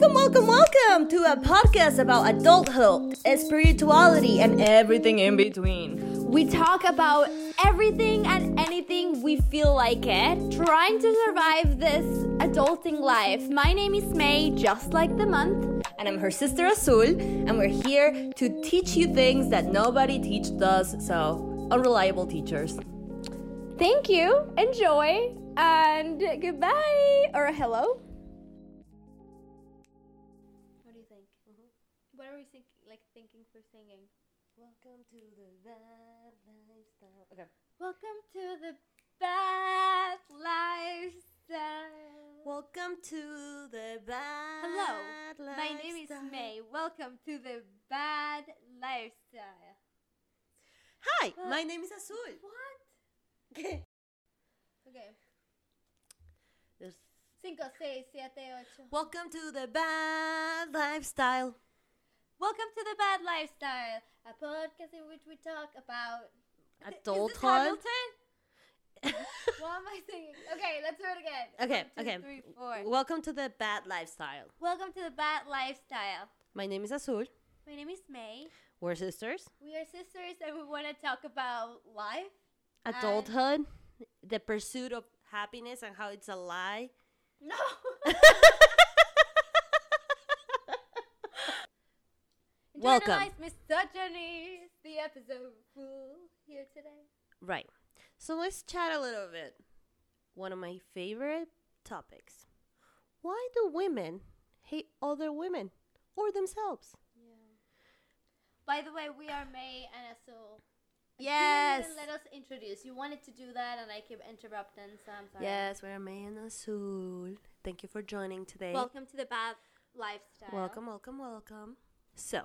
Welcome, welcome, welcome to a podcast about adulthood, spirituality, and everything in between. We talk about everything and anything we feel like it, trying to survive this adulting life. My name is May, just like the month. And I'm her sister Azul, and we're here to teach you things that nobody teaches us, so unreliable teachers. Thank you, enjoy, and goodbye, or hello. Welcome to the bad lifestyle. Welcome to the bad Hello, my name is. May. Welcome to the bad lifestyle. Hi, Uh, my name is Azul. What? Okay. Okay. There's- Cinco, seis, siete, ocho. Welcome to the bad lifestyle. Welcome to the bad lifestyle, a podcast in which we talk about Adulthood. What am I singing? Okay, let's do it again. Okay, One, two, okay. three, four. Welcome to the bad lifestyle. Welcome to the bad lifestyle. My name is Azul. My name is May. We're sisters. We are sisters, and we want to talk about life. Adulthood, the pursuit of happiness and how it's a lie. No. Welcome. Internalize misogyny. The episode full here today. Right. So let's chat a little bit. One of my favorite topics. Why do women hate other women or themselves? Yeah. By the way, we are May and. You Yes. let us introduce. You wanted to do that, and I keep interrupting, so I'm sorry. Yes, we're May and Azul. Thank you for joining today. Welcome to the bad lifestyle. Welcome, welcome, welcome. So,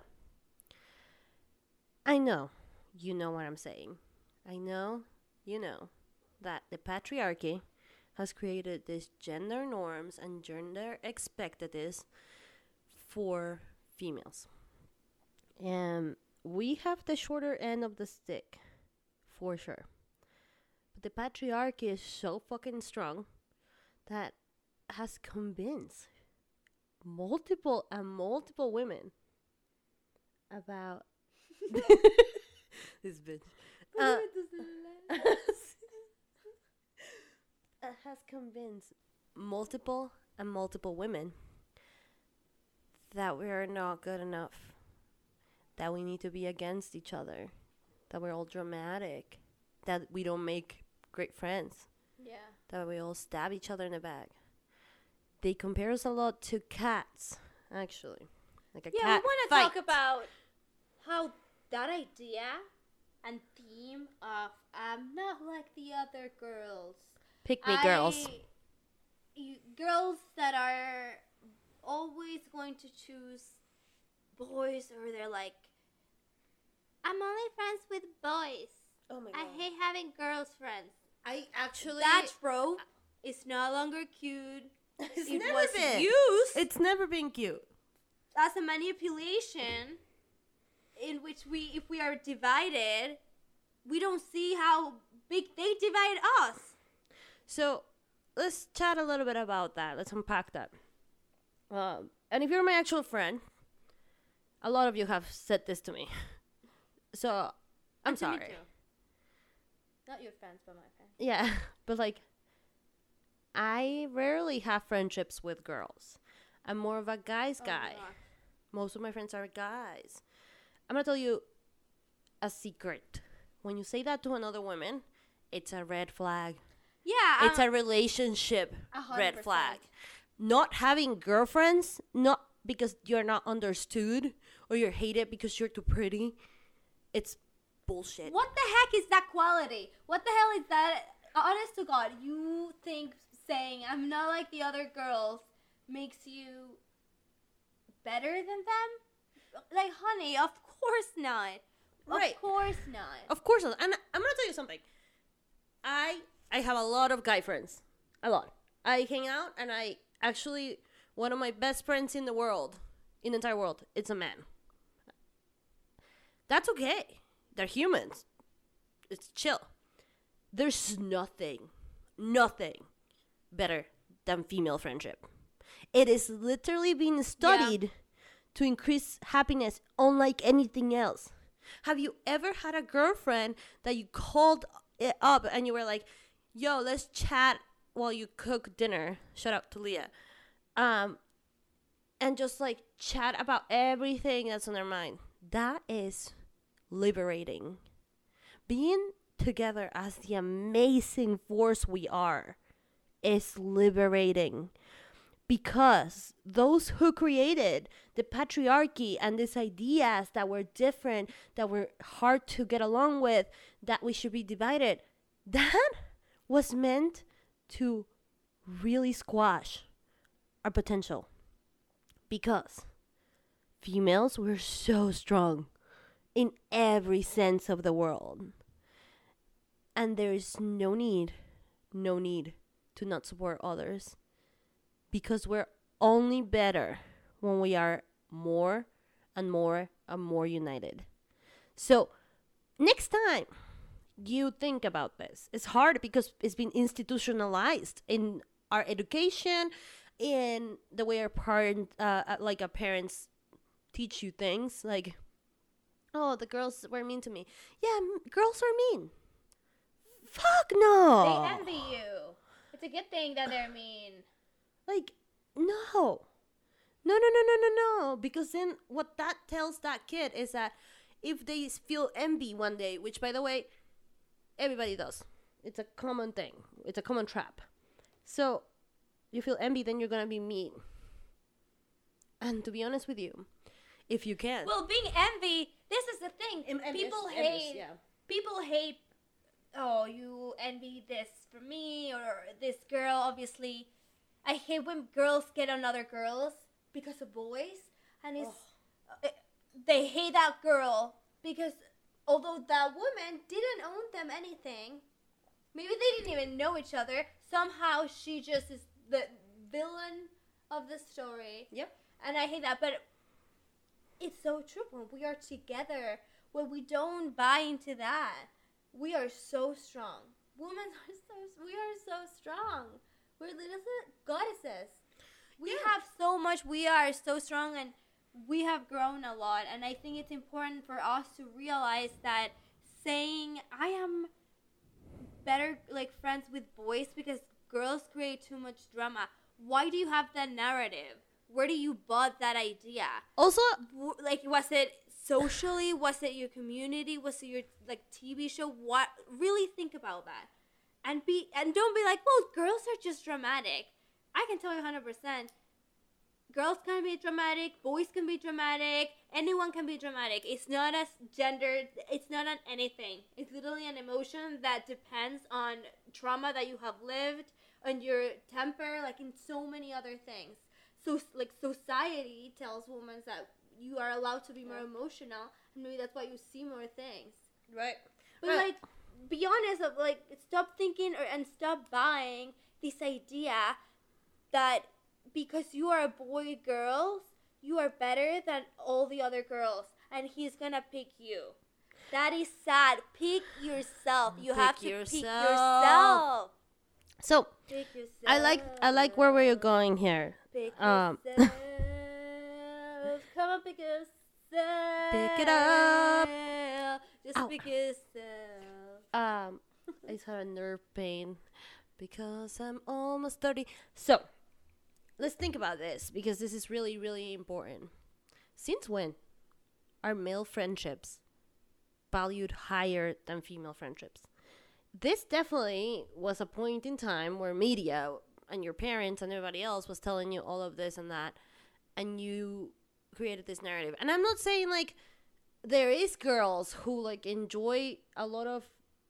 I know you know what I'm saying. I know you know that the patriarchy has created these gender norms and gender expectatives for females. And we have the shorter end of the stick, for sure. But the patriarchy is so fucking strong that has convinced multiple and multiple women about this bitch Uh, has convinced multiple and multiple women that we are not good enough that we need to be against each other that we're all dramatic that we don't make great friends yeah. that we all stab each other in the back. They compare us a lot to cats, actually. Like a Yeah, cat we want to talk about how that idea and theme of I'm not like the other girls. Pick me girls. You- girls that are always going to choose boys, or they're like, I'm only friends with boys. Oh my god. I hate having girls friends. I actually. that trope is no longer cute. it's it never was been. used It's never been cute. That's a manipulation in which we if we are divided we don't see how big they divide us So let's chat a little bit about that. Let's unpack that. Um, and if you're my actual friend, a lot of you have said this to me. So I'm And sorry. not your friends but my friends Yeah, but like, I rarely have friendships with girls. I'm more of a guy's Oh, guy. Most of my friends are guys. I'm gonna tell you a secret. When you say that to another woman, it's a red flag. yeah it's um, a relationship a hundred red flag. Not having girlfriends, not because you're not understood or you're hated because you're too pretty. It's bullshit. what the heck is that quality what the hell is that honest to god you think saying i'm not like the other girls makes you better than them like honey of course not Right. of course not Of course not. And I'm gonna tell you something. I I have a lot of guy friends. A lot. I hang out and I actually one of my best friends in the world, in the entire world, it's a man. That's okay. They're humans. It's chill. There's nothing, nothing better than female friendship. It is literally being studied to increase happiness unlike anything else. Have you ever had a girlfriend that you called it up and you were like, "Yo, let's chat while you cook dinner." Shout out to Leah. Um and just like chat about everything that's on their mind. That is liberating. Being together as the amazing force we are is liberating because those who created the patriarchy and these ideas that were different, that were hard to get along with, that we should be divided, that was meant to really squash our potential because females were so strong in every sense of the world. And there is no need, no need to not support others because we're only better when we are more and more and more united. So, next time you think about this, it's hard because it's been institutionalized in our education, in the way our parents, uh, uh, like our parents, teach you things. Like, oh, the girls were mean to me. Yeah, m- girls are mean. Fuck no. They envy you. It's a good thing that they're mean. Like, no. No, no, no, no, no, no. Because then what that tells that kid is that if they feel envy one day, which by the way, everybody does, it's a common thing, it's a common trap. So, you feel envy, then you're gonna be mean. And to be honest with you, if you can. Well, being envy, this is the thing. Em- envious- people envious, hate. yeah. People hate. Oh, you envy this for me or this girl. Obviously, I hate when girls get on other girls because of boys, and it's they hate that girl because although that woman didn't own them anything, maybe they didn't even know each other. Somehow she just is the villain of the story. Yep. And I hate that, but it's so true. When we are together, when we don't buy into that, we are so strong. Women are so we are so strong. We're little goddesses. We Yeah. have so much. We are so strong, and we have grown a lot. And I think it's important for us to realize that saying I am better like friends with boys because girls create too much drama. Why do you have that narrative? Where do you bought that idea? Also, Like, was it socially? Was it your community? Was it your like TV show? What? Really think about that, and be and don't be like, well, girls are just dramatic. I can tell you hundred percent. Girls can be dramatic. Boys can be dramatic. Anyone can be dramatic. It's not as gendered. It's not on anything. It's literally an emotion that depends on trauma that you have lived, on your temper, like in so many other things. So, like society tells women that you are allowed to be more emotional, and maybe that's why you see more things. right. But Right. like, be honest. Of like, stop thinking or and stop buying this idea that because you are a boy, girls, you are better than all the other girls, and he's gonna pick you. That is sad. Pick yourself. You Pick have to pick yourself. yourself. So, Pick yourself. I like I like where we're going here. Pick Um, yourself. Come on, pick yourself. Pick it up. Just pick yourself. Um, I just have a nerve pain because I'm almost 30. So, let's think about this because this is really, really important. Since when are male friendships valued higher than female friendships? This definitely was a point in time where media and your parents and everybody else was telling you all of this and that, and you created this narrative. And I'm not saying like there is girls who like enjoy a lot of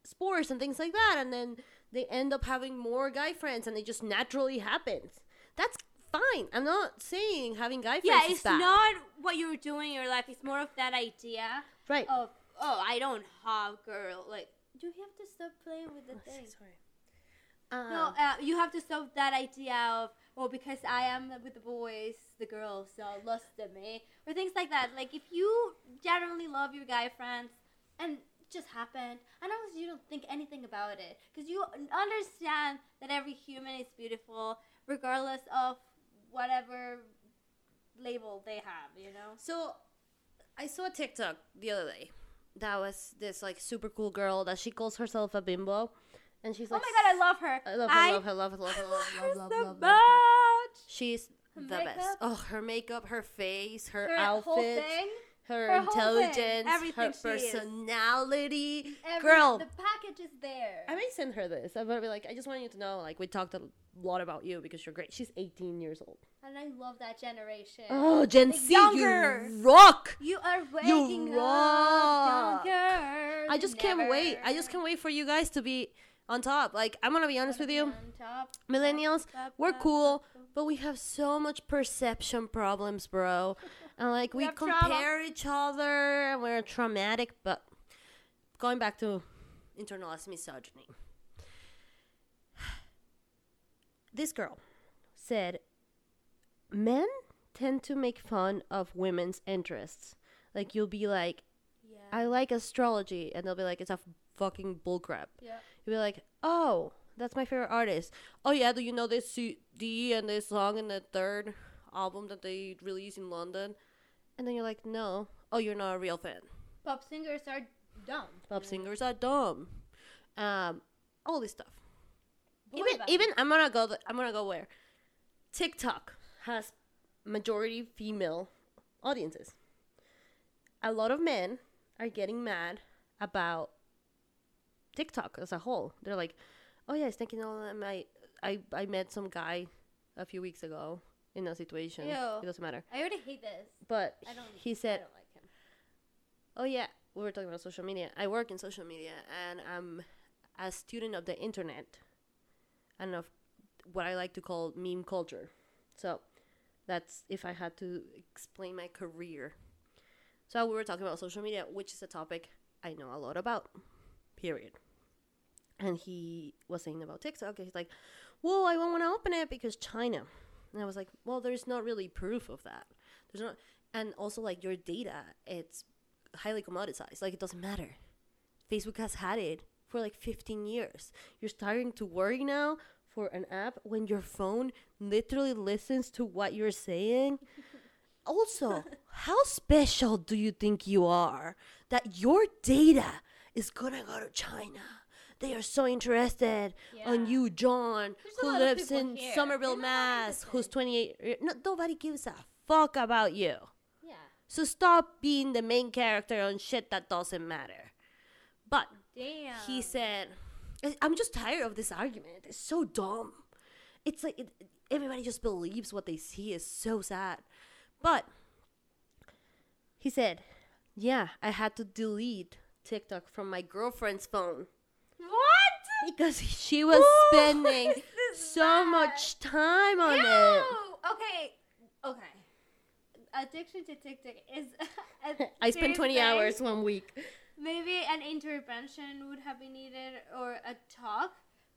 sports and things like that and then they end up having more guy friends and it just naturally happens that's fine i'm not saying having guy friends Yeah, it's bad. not what you're doing in your life. It's more of that idea right of oh, I don't have girl. Like, do you have to stop playing with the thing? sorry um, No, uh, you have to stop that idea of oh, because I am with the boys, the girls are lost to me, or things like that. Like, if you generally love your guy friends and just happened, and honestly, you don't think anything about it because you understand that every human is beautiful, regardless of whatever label they have, you know? So, I saw a TikTok the other day. That was this like super cool girl that she calls herself a bimbo, and she's oh like, Oh my god, I love her. I love her, I love her, love her, love her, love, her love, love, so love, love, love. She's Her the best. Oh, her makeup, her face, her, Her whole outfit, thing. Her, her intelligence, her personality. Every, Girl, The package is there. I may send her this. I'm gonna be like, I just want you to know, like, we talked a lot about you because you're great. She's 18 years old. and I love that generation. Oh, Gen The Z, younger. you rock! You are waking rock. up younger. I just can't wait. I just can't wait for you guys to be on top. Like, I'm gonna be honest with you. On top. Millennials, Up, we're up, cool, up, up. but we have so much perception problems, bro. And like We we, have trauma. compare each other and we're traumatic, but going back to internalized misogyny. This girl said men tend to make fun of women's interests. Like you'll be like, Yeah. I like astrology, and they'll be like, it's a fucking bullcrap. yeah. You'll be like, oh, that's my favorite artist. Oh yeah, do you know this CD and this song and the third album that they released in London? And then you're like, no. Oh, you're not a real fan. Pop singers are dumb. Pop singers are dumb. Um, all this stuff. Boy even even I'm gonna go. th- I'm gonna go where TikTok has majority female audiences. A lot of men are getting mad about TikTok as a whole. They're like, "Oh yeah, it's thinking all that my I I met some guy a few weeks ago in a situation. Ew. It doesn't matter." I already hate this. But I don't. he I said, don't like him. Oh yeah, we were talking about social media. I work in social media, and I'm a student of the internet, and of what I like to call meme culture. So that's if I had to explain my career. So we were talking about social media, which is a topic I know a lot about. Period. And he was saying about TikTok. He's like, "Well, I won't want to open it because China." And I was like, "Well, there's not really proof of that. There's not." And also, like your data, it's highly commoditized. Like it doesn't matter. Facebook has had it for like 15 years. You're starting to worry now for an app when your phone literally listens to what you're saying. also, how special do you think you are that your data is gonna go to China? They are so interested on you, John, There's who lives in here. Somerville, Mass, who's 28. Eh, no, nobody gives a fuck about you. Yeah. So stop being the main character on shit that doesn't matter. But Damn. he said, I'm just tired of this argument. It's so dumb. It's like it, everybody just believes what they see is so sad. But he said, Yeah, I had to delete TikTok from my girlfriend's phone What? because she was Who spending so mad? much time on Ew. it. Okay. Okay. Addiction to TikTok is. I spent 20 thing. hours one week. Maybe an intervention would have been needed or a talk.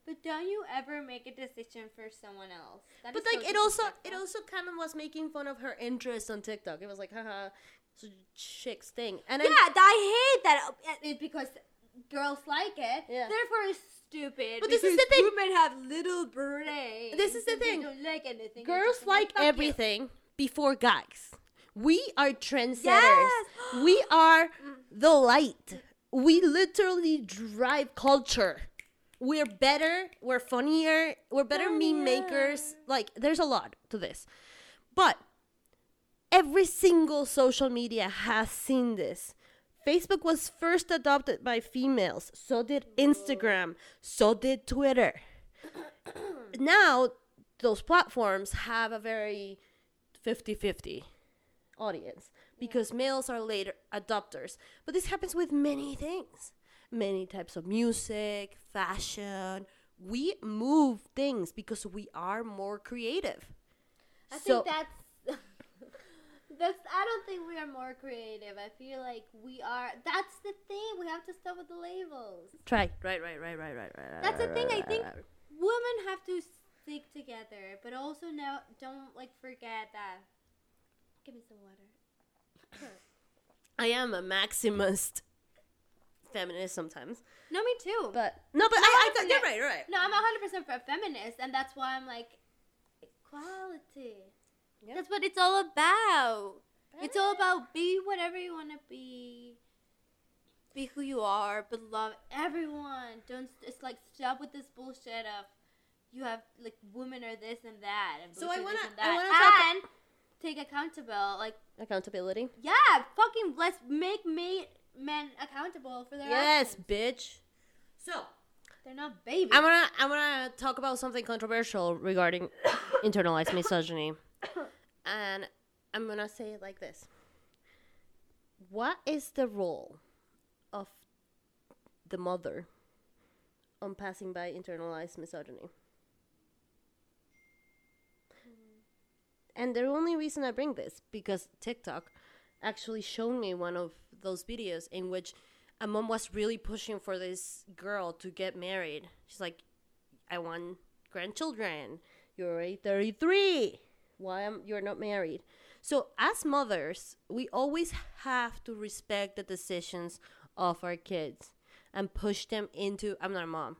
But don't you ever make a decision for someone else? That But like so it also it also kind of was making fun of her interest on TikTok. It was like, haha, it's a chick's thing. And Yeah, I'm, I hate that. uh, It's because girls like it. Yeah. Therefore, it's stupid. But this is the thing. Women have little brains. This is the and they thing. don't like anything. girls like, fuck you. everything before guys. We are trendsetters. Yes. We are the light. We literally drive culture. We're better. We're funnier. We're better meme makers. Like, there's a lot to this. But every single social media has seen this. Facebook was first adopted by females. So did Instagram. So did Twitter. now, those platforms have a very 50 50 audience because males are later adopters. But this happens with many things many types of music, fashion. We move things because we are more creative. I So- think that's. That's. I don't think we are more creative. I feel like we are. That's the thing. We have to stop with the labels. Try. Right, right, right, right, right, right. That's the thing. I think women have to stick together, but also now don't like forget that. Give me some water. I am a maximist feminist sometimes. No, me too. But no, but No, I, I I'm you're right, you're right. no, I'm hundred percent for feminist, and that's why I'm like equality. Yeah. That's what it's all about. It's all about be whatever you want to be. Be who you are, but love everyone. Don't it's like stop with this bullshit of you have like women are this and that and So I wanna- this and I that. wanna talk- and take accountable. Like Accountability. yeah, fucking let's make ma- men accountable for their Yes, actions. bitch. So They're not babies. I'm gonna I'm gonna talk about something controversial regarding internalized misogyny, and I'm gonna say it like this: What is the role of the mother on passing by internalized misogyny? And the only reason I bring this because TikTok actually showed me one of those videos in which a mom was really pushing for this girl to get married. She's like, I want grandchildren. You're already 33. Why am you're not married? So as mothers, we always have to respect the decisions of our kids and push them into I'm not a mom.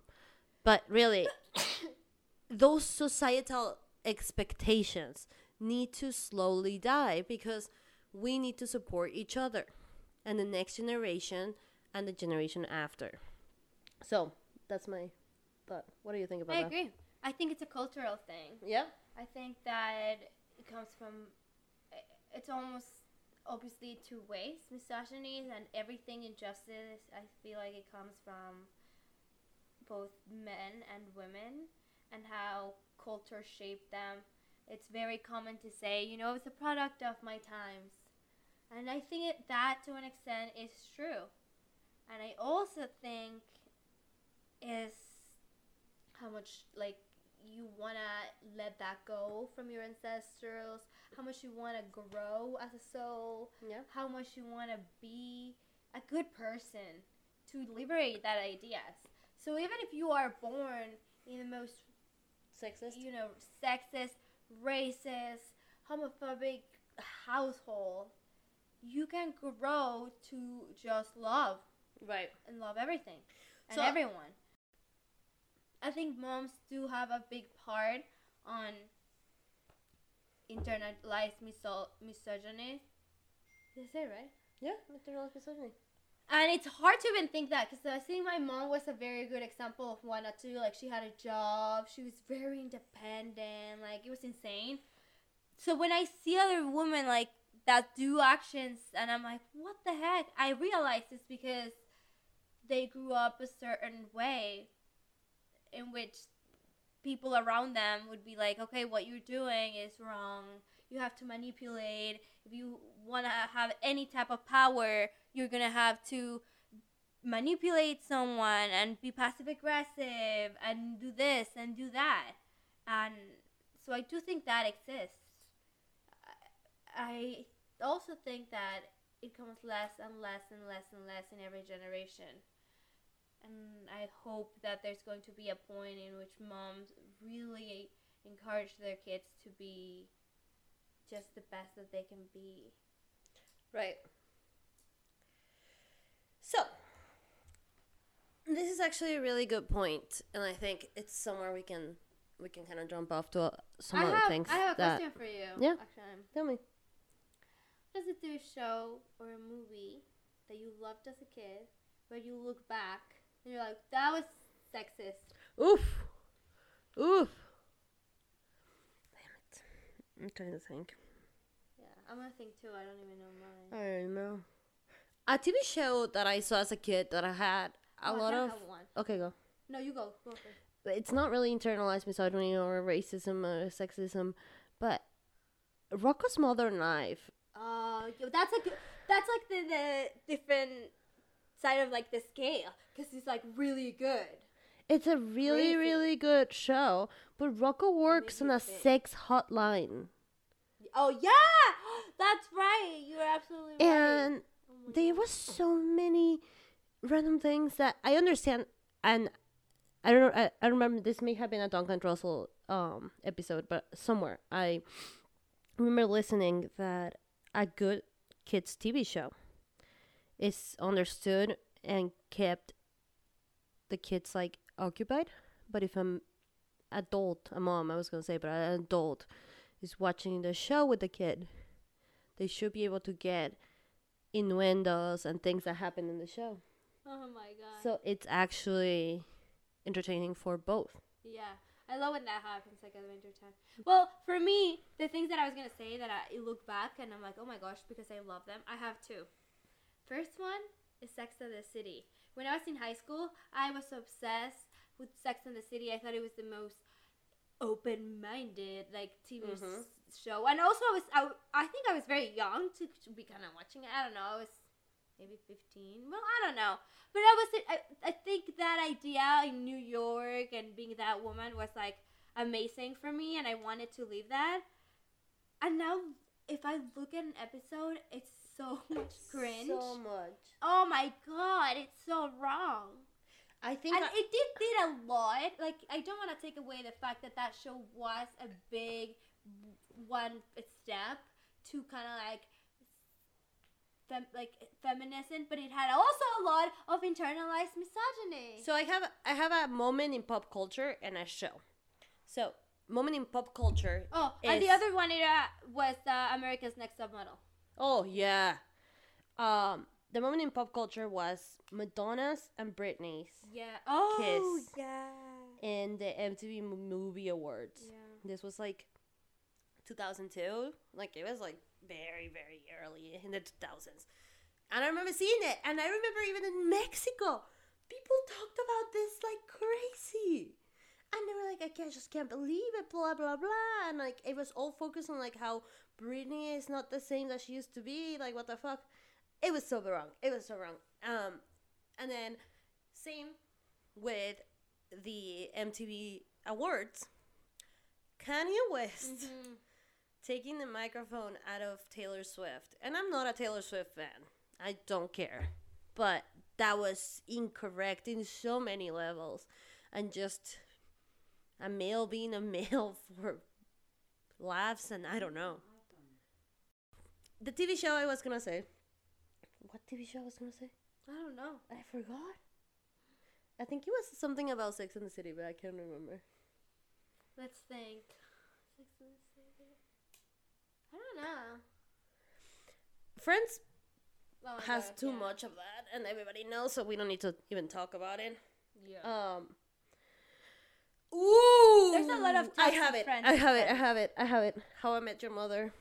But really those societal expectations need to slowly die because we need to support each other and the next generation and the generation after. So that's my thought. What do you think about I that? I agree. I think it's a cultural thing. Yeah. I think that it comes from. It's almost obviously two ways. Misogyny and everything injustice. I feel like it comes from both men and women and how culture shaped them. It's very common to say, you know, it's a product of my times. And I think it, that to an extent is true. And I also think is how much like you want to let that go from your ancestors, how much you want to grow as a soul, Yeah. how much you want to be a good person to liberate that ideas. So even if you are born in the most Sexist. you know, sexist, racist, homophobic household, you can grow to just love Right. and love everything and So- everyone. I think moms do have a big part on internalized miso- misogyny. Did I say it right? Yeah. Internalized misogyny. And it's hard to even think that because I think my mom was a very good example of one or two. Like she had a job, she was very independent. Like it was insane. So when I see other women like that do actions, and I'm like, what the heck? I realize it's because they grew up a certain way, in which people around them would be like, okay, what you're doing is wrong. You have to manipulate. If you want to have any type of power, you're going to have to manipulate someone and be passive aggressive and do this and do that. And so I do think that exists. I also think that it comes less and less and less and less in every generation. And I hope that there's going to be a point in which moms really encourage their kids to be just the best that they can be. Right. So, this is actually a really good point, and I think it's somewhere we can we can kind of jump off to uh, some I other have, things I have a that. question for you. Yeah. Actually, Tell me. does it do a show or a movie that you loved as a kid, where you look back and you're like, that was sexist? Oof. Oof. Damn it. I'm trying to think. Yeah, I'm gonna think too. I don't even know mine. I don't know. A TV show that I saw as a kid that I had a Oh, lot one. Okay, go. No, you go. Go. It's not really internalized misogyny or racism or sexism, but Rocko's Modern Life. Uh, that's like that's like the, the different side of like the scale because it's like really good. It's a really, Crazy. really good show, but Rocko works on a sex hotline. Oh yeah, that's right. You're absolutely right. And Oh there God. was so many random things that I understand, and I don't know. I, I remember this may have been a Duncan Trussell um episode, but somewhere I remember listening that a good kids TV show is understood and kept the kids like occupied. But if an adult, a mom, I was gonna say, but an adult is watching the show with the kid. They should be able to get innuendos and things that happen in the show. Oh my god. So it's actually entertaining for both. Yeah, I love when that happens, like winter time. Well, for me, the things that I was gonna say that I look back and I'm like, oh my gosh, because I love them. I have two. First one is Sex and the City. When I was in high school, I was obsessed with Sex and the City. I thought it was the most open-minded like TV Mhm. s- show, and also I was I, I think I was very young to, to be kind of watching it. I don't know. I was maybe 15. Well, I don't know. But I was I, I think that idea in New York and being that woman was like amazing for me and I wanted to live that. And now if I look at an episode, it's so much cringe. So much. oh my god, it's so wrong. I think And I- it did did a lot. Like I don't want to take away the fact that that show was a big one step to kind of like fem- like feminism, but it had also a lot of internalized misogyny. So I have I have a moment in pop culture and a show. So moment in pop culture. oh, and the other one it, uh, was uh, America's Next Top Model. Oh yeah. Um, the moment in pop culture was Madonna's and Britney's Yeah. Oh, Kiss. yeah. in the MTV Movie Awards. Yeah. This was like 2002. Like it was like very very early in the 2000s. And I remember seeing it and I remember even in Mexico people talked about this like crazy. And they were like, I can't, just can't believe it, blah blah blah. And like it was all focused on like how Britney is not the same that she used to be. Like what the fuck? It was so wrong. It was so wrong. Um, and then same with the MTV Awards. Kanye West Mhm. taking the microphone out of Taylor Swift. And I'm not a Taylor Swift fan. I don't care. But that was incorrect in so many levels. And just a male being a male for laughs and I don't know. The TV show I was gonna say. What TV show I was gonna say? I don't know. I forgot. I think it was something about Sex in the City, but I can't remember. Let's think. Sex and the City. I don't know. Friends Oh has God, too yeah. much of that, and everybody knows, so we don't need to even talk about it. Yeah. Um. Ooh, There's a lot of I have it. friends I have it. I have it. I have it. How I Met Your Mother.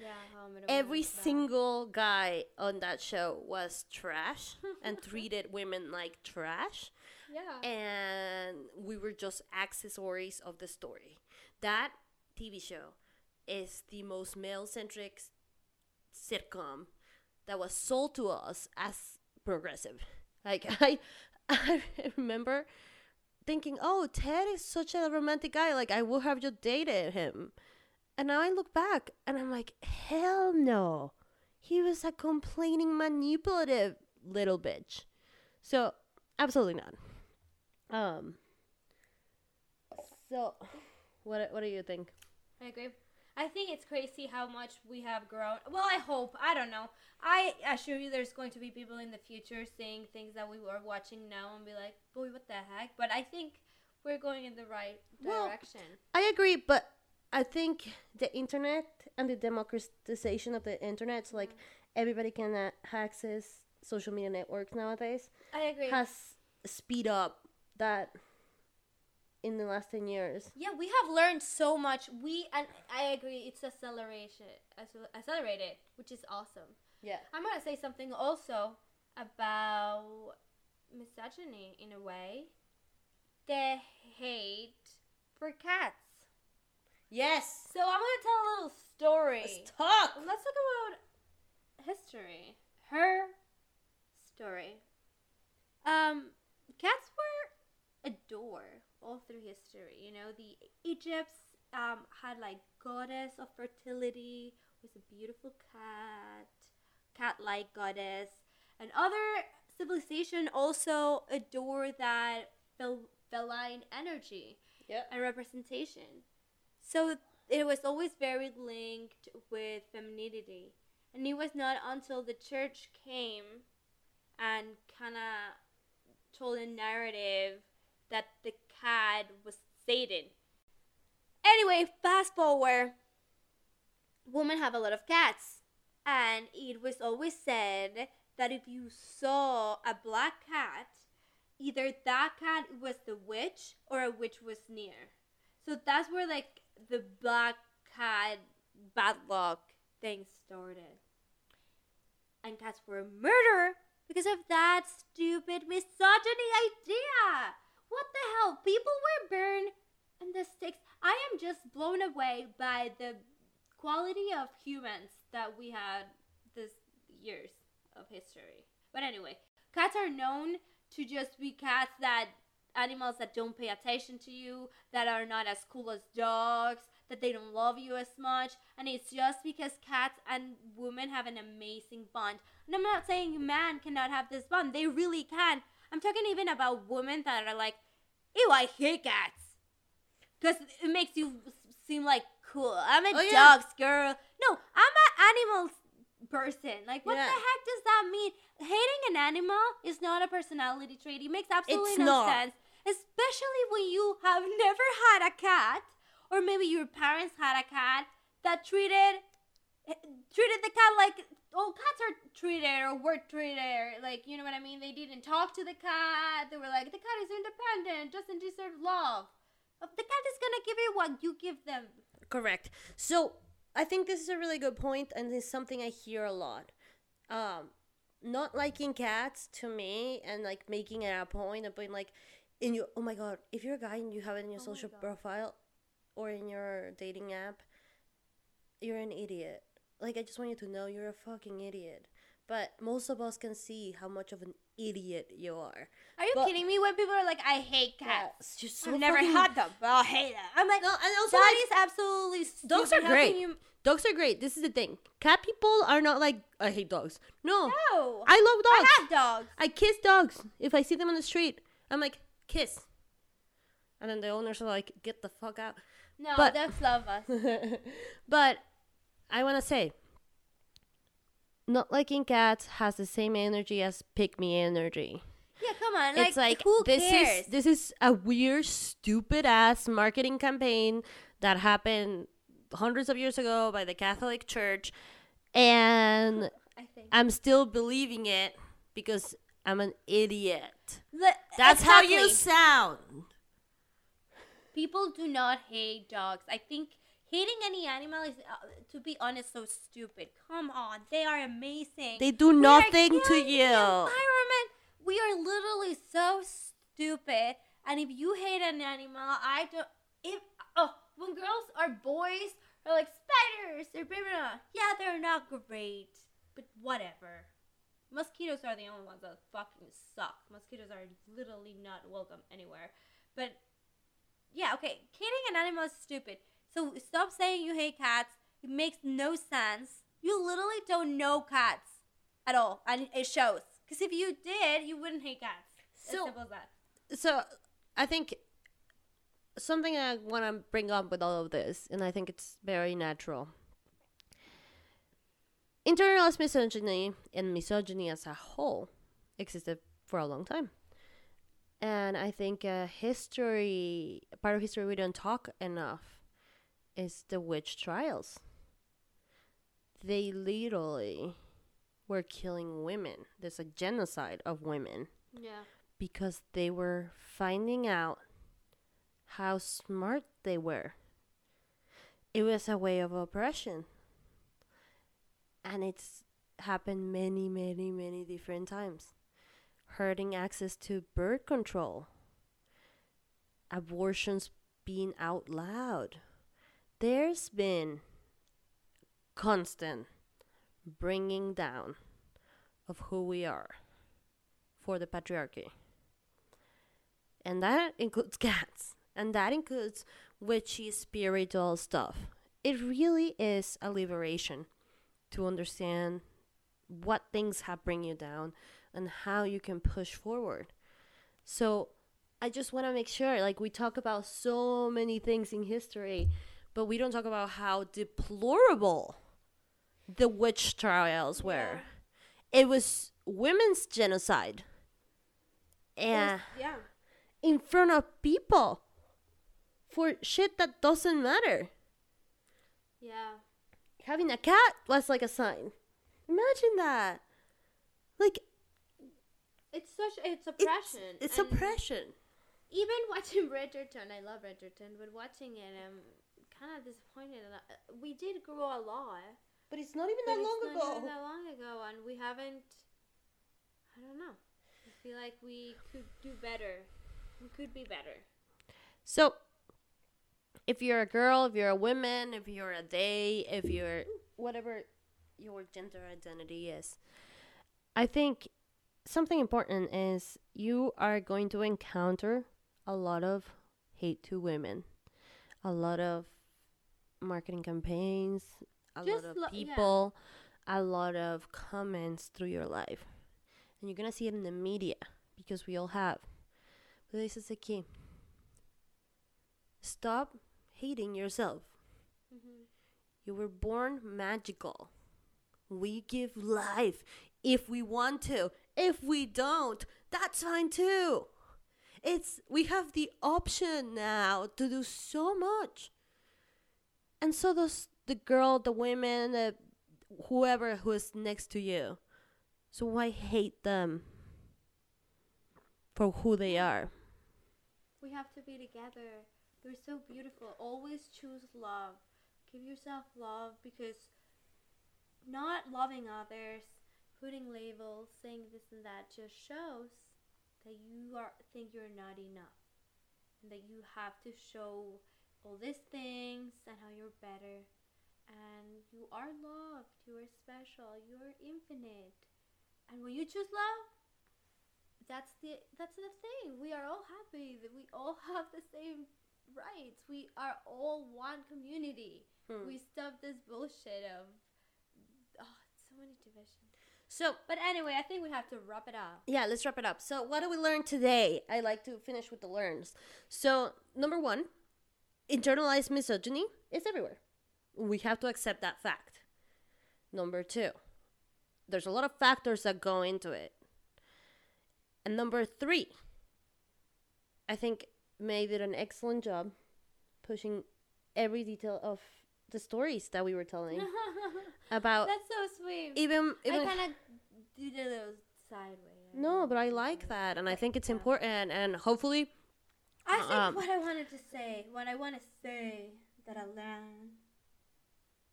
Yeah. How I Met Your Every single guy on that show was trash and treated women like trash. Yeah. and we were just accessories of the story. That TV show is the most male centric sitcom that was sold to us as progressive. Like I I remember thinking, "Oh, Ted is such a romantic guy. Like I would have just dated him." And now I look back and I'm like, "Hell no. He was a complaining manipulative little bitch." So, absolutely not. Um. So, what what do you think? I agree. I think it's crazy how much we have grown. Well, I hope. I don't know. I assure you there's going to be people in the future seeing things that we were watching now and be like, boy, what the heck? But I think we're going in the right Well, direction. I agree, but I think the internet and the democratization of the internet, so like everybody can uh, access social media networks nowadays, I agree. has speed up that in the last 10 years. yeah, we have learned so much. We and I agree. It's acceleration, accel- accelerated, which is awesome. Yeah. I'm gonna say something also about misogyny in a way. The hate for cats. Yes. So I'm gonna tell a little story. Let's talk. Let's talk about history. Her story. Um, cats were adored all through history. You know, the Egypts um had like goddess of fertility was a beautiful cat, cat-like goddess, and other civilization also adore that fel- feline energy Yeah. and representation. So it was always very linked with femininity. And it was not until the church came and kind of told a narrative that the cat was Satan. Anyway, fast forward women have a lot of cats, and it was always said that if you saw a black cat, either that cat was the witch or a witch was near. So that's where like the black cat bad luck thing started. And cats were murdered because of that stupid misogyny idea. What the hell? People were burned in the sticks. I am just blown away by the quality of humans that we had this years of history. But anyway, cats are known to just be cats that animals that don't pay attention to you, that are not as cool as dogs, that they don't love you as much, and it's just because cats and women have an amazing bond. And I'm not saying man cannot have this bond; they really can. I'm talking even about women that are like, "Ew, I hate cats," because it makes you seem like cool. I'm a Oh, yeah. dogs girl. No, I'm an animals person. Like, what Yeah. the heck does that mean? Hating an animal is not a personality trait. It makes absolutely It's no not. sense. Especially when you have never had a cat, or maybe your parents had a cat that treated treated the cat like oh cats are treated or were treated like you know what I mean. They didn't talk to the cat. They were like the cat is independent, doesn't deserve love. The cat is gonna give you what you give them. Correct. So I think this is a really good point, and it's something I hear a lot. Um, not liking cats to me, and like making it a point of being like, in your oh my god, if you're a guy and you have it in your Oh social profile or in your dating app, you're an idiot. Like I just want you to know you're a fucking idiot. But most of us can see how much of an idiot you are. Are you But- kidding me? When people are like, I hate cats. Just so I've never had them, but I hate them. I'm like, No, and also that like, is absolutely stupid. Dogs are great. you- Dogs are great. This is the thing. Cat people are not like I hate dogs. No, No, I love dogs. I have dogs. I kiss dogs if I see them on the street. I'm like kiss, and then the owners are like, "Get the fuck out." No, But- dogs love us. but I want to say, not liking cats has the same energy as pick me energy. Yeah, come on. Like, it's like who this cares? is this is a weird, stupid ass marketing campaign that happened hundreds of years ago by the Catholic Church, and I think I'm still believing it because I'm an idiot. Le- That's how you sound. People do not hate dogs. I think hating any animal is, uh, to be honest, so stupid. Come on, they are amazing. They do We nothing to the you. environment. We are literally so stupid. And if you hate an animal, I don't. If oh, when girls are boys they're like spiders, they're blah, blah, blah. yeah, they're not great, but whatever. Mosquitoes are the only ones that fucking suck. Mosquitoes are literally not welcome anywhere. But yeah, okay, hating an animal is stupid. So stop saying you hate cats. It makes no sense. You literally don't know cats at all, and it shows. Because if you did, you wouldn't hate cats. So- as simple as that. So I think something I want to bring up with all of this, and I think it's very natural. Internalized misogyny and misogyny as a whole existed for a long time. And I think uh, history, part of history we don't talk enough, is the witch trials. They literally were killing women. There's a genocide of women Yeah. because they were finding out how smart they were. It was a way of oppression. And it's happened many, many, many different times. Hurting access to birth control, abortions being out loud. There's been constant bringing down of who we are for the patriarchy. And that includes cats. And that includes witchy spiritual stuff. It really is a liberation to understand what things have bring you down and how you can push forward. So I just want to make sure like we talk about so many things in history, but we don't talk about how deplorable the witch trials were. It was women's genocide. And eh. Yeah. in front of people for shit that doesn't matter. Yeah. Having a cat was like a sign. Imagine that. Like It's such it's it's oppression. it's and oppression. Even watching Bridgerton, I love Bridgerton, but watching it, I'm kind of disappointed. Uh, We did grow a lot. But it's not even that long it's not even that long ago, and we haven't. I don't know. I feel like we could do better. We could be better. So, if you're a girl, if you're a woman, if you're a they, if you're whatever your gender identity is, I think something important is you are going to encounter a lot of hate to women, a lot of marketing campaigns, a Just lot of lo- yeah. people, a lot of comments through your life. And you're going to see it in the media because we all have. But this is the key. Stop hating yourself. Mm-hmm. You were born magical. We give life if we want to. If we don't, that's fine too. It's we have the option now to do so much. And so does the girl, the women, the whoever who is next to you. So why hate them for who they are? We have to be together. You're so beautiful. Always choose love. Give yourself love because not loving others, putting labels, saying this and that just shows that you are think you're not enough. And that you have to show all these things and how you're better. And you are loved, you are special, you are infinite. And when you choose love, that's the that's the thing. We are all happy that we all have the same rights. We are all one community. Hmm. We stop this bullshit of oh, so many divisions. So But anyway, I think we have to wrap it up. yeah, let's wrap it up. So, what do we learn today? I like to finish with the learns. So, number one, internalized misogyny is everywhere. We have to accept that fact. Number two, there's a lot of factors that go into it. And number three, I think May did an excellent job pushing every detail of the stories that we were telling about That's so sweet. even even I kind of did a little sideways. No, but I like that, and I think it's important, and hopefully, I think um, what I wanted to say, what I want to say that I learned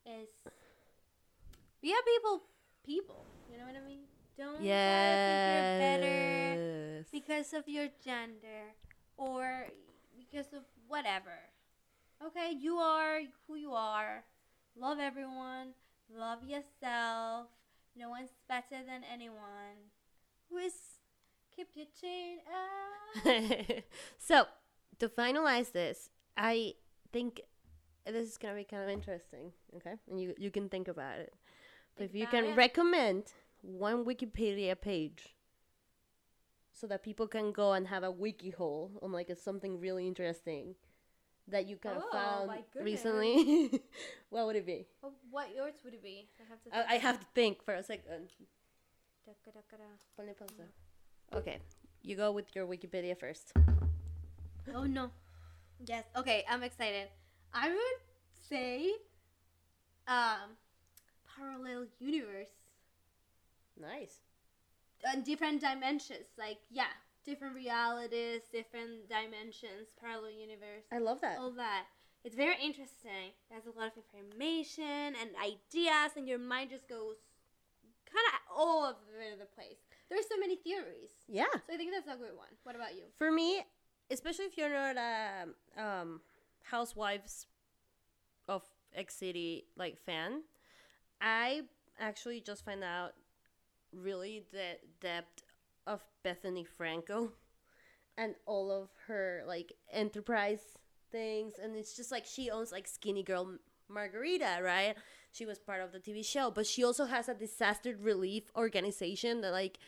is be a people, people. You know what I mean? Don't to think you're better because of your gender or because of whatever. Okay, you are who you are. Love everyone. Love yourself. No one's better than anyone. Whiz, keep your chin up. so to finalize this, I think this is gonna be kind of interesting. Okay, and you you can think about it. But Think if you can it. recommend one Wikipedia page, so that people can go and have a wiki hole on like a, something really interesting that you kind of Oh, found recently, what would it be? Well, what yours would it be? I have to. I, I have to think for a second. Ponle pausa. Okay, you go with your Wikipedia first. Oh no. Yes. Okay, I'm excited. I would say, um, parallel universe Nice. And different dimensions. Like yeah, different realities, different dimensions, parallel universe, I love that. all that. It's very interesting. There's a lot of information and ideas, and your mind just goes kind of all over the place. There's so many theories. Yeah. So I think that's a good one. What about you? For me, especially if you're not a um, housewives of X City like fan, I actually just find out really the depth of Bethenny Frankel and all of her like enterprise things. And it's just like she owns like skinny girl margarita right? She was part of the tv show. But she also has a disaster relief organization that like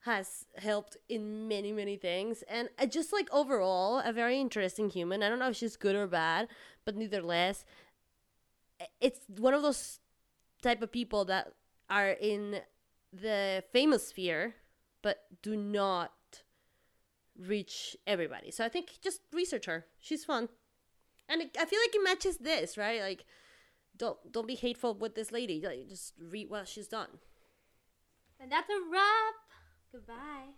has helped in many many things. And uh, just like overall a very interesting human. I don't know if she's good or bad but neither less it's one of those type of people that are in the famous sphere but do not reach everybody so i think just research her she's fun and it, i feel like it matches this right like don't don't be hateful with this lady. Like, just read what she's done. And that's a wrap. Goodbye.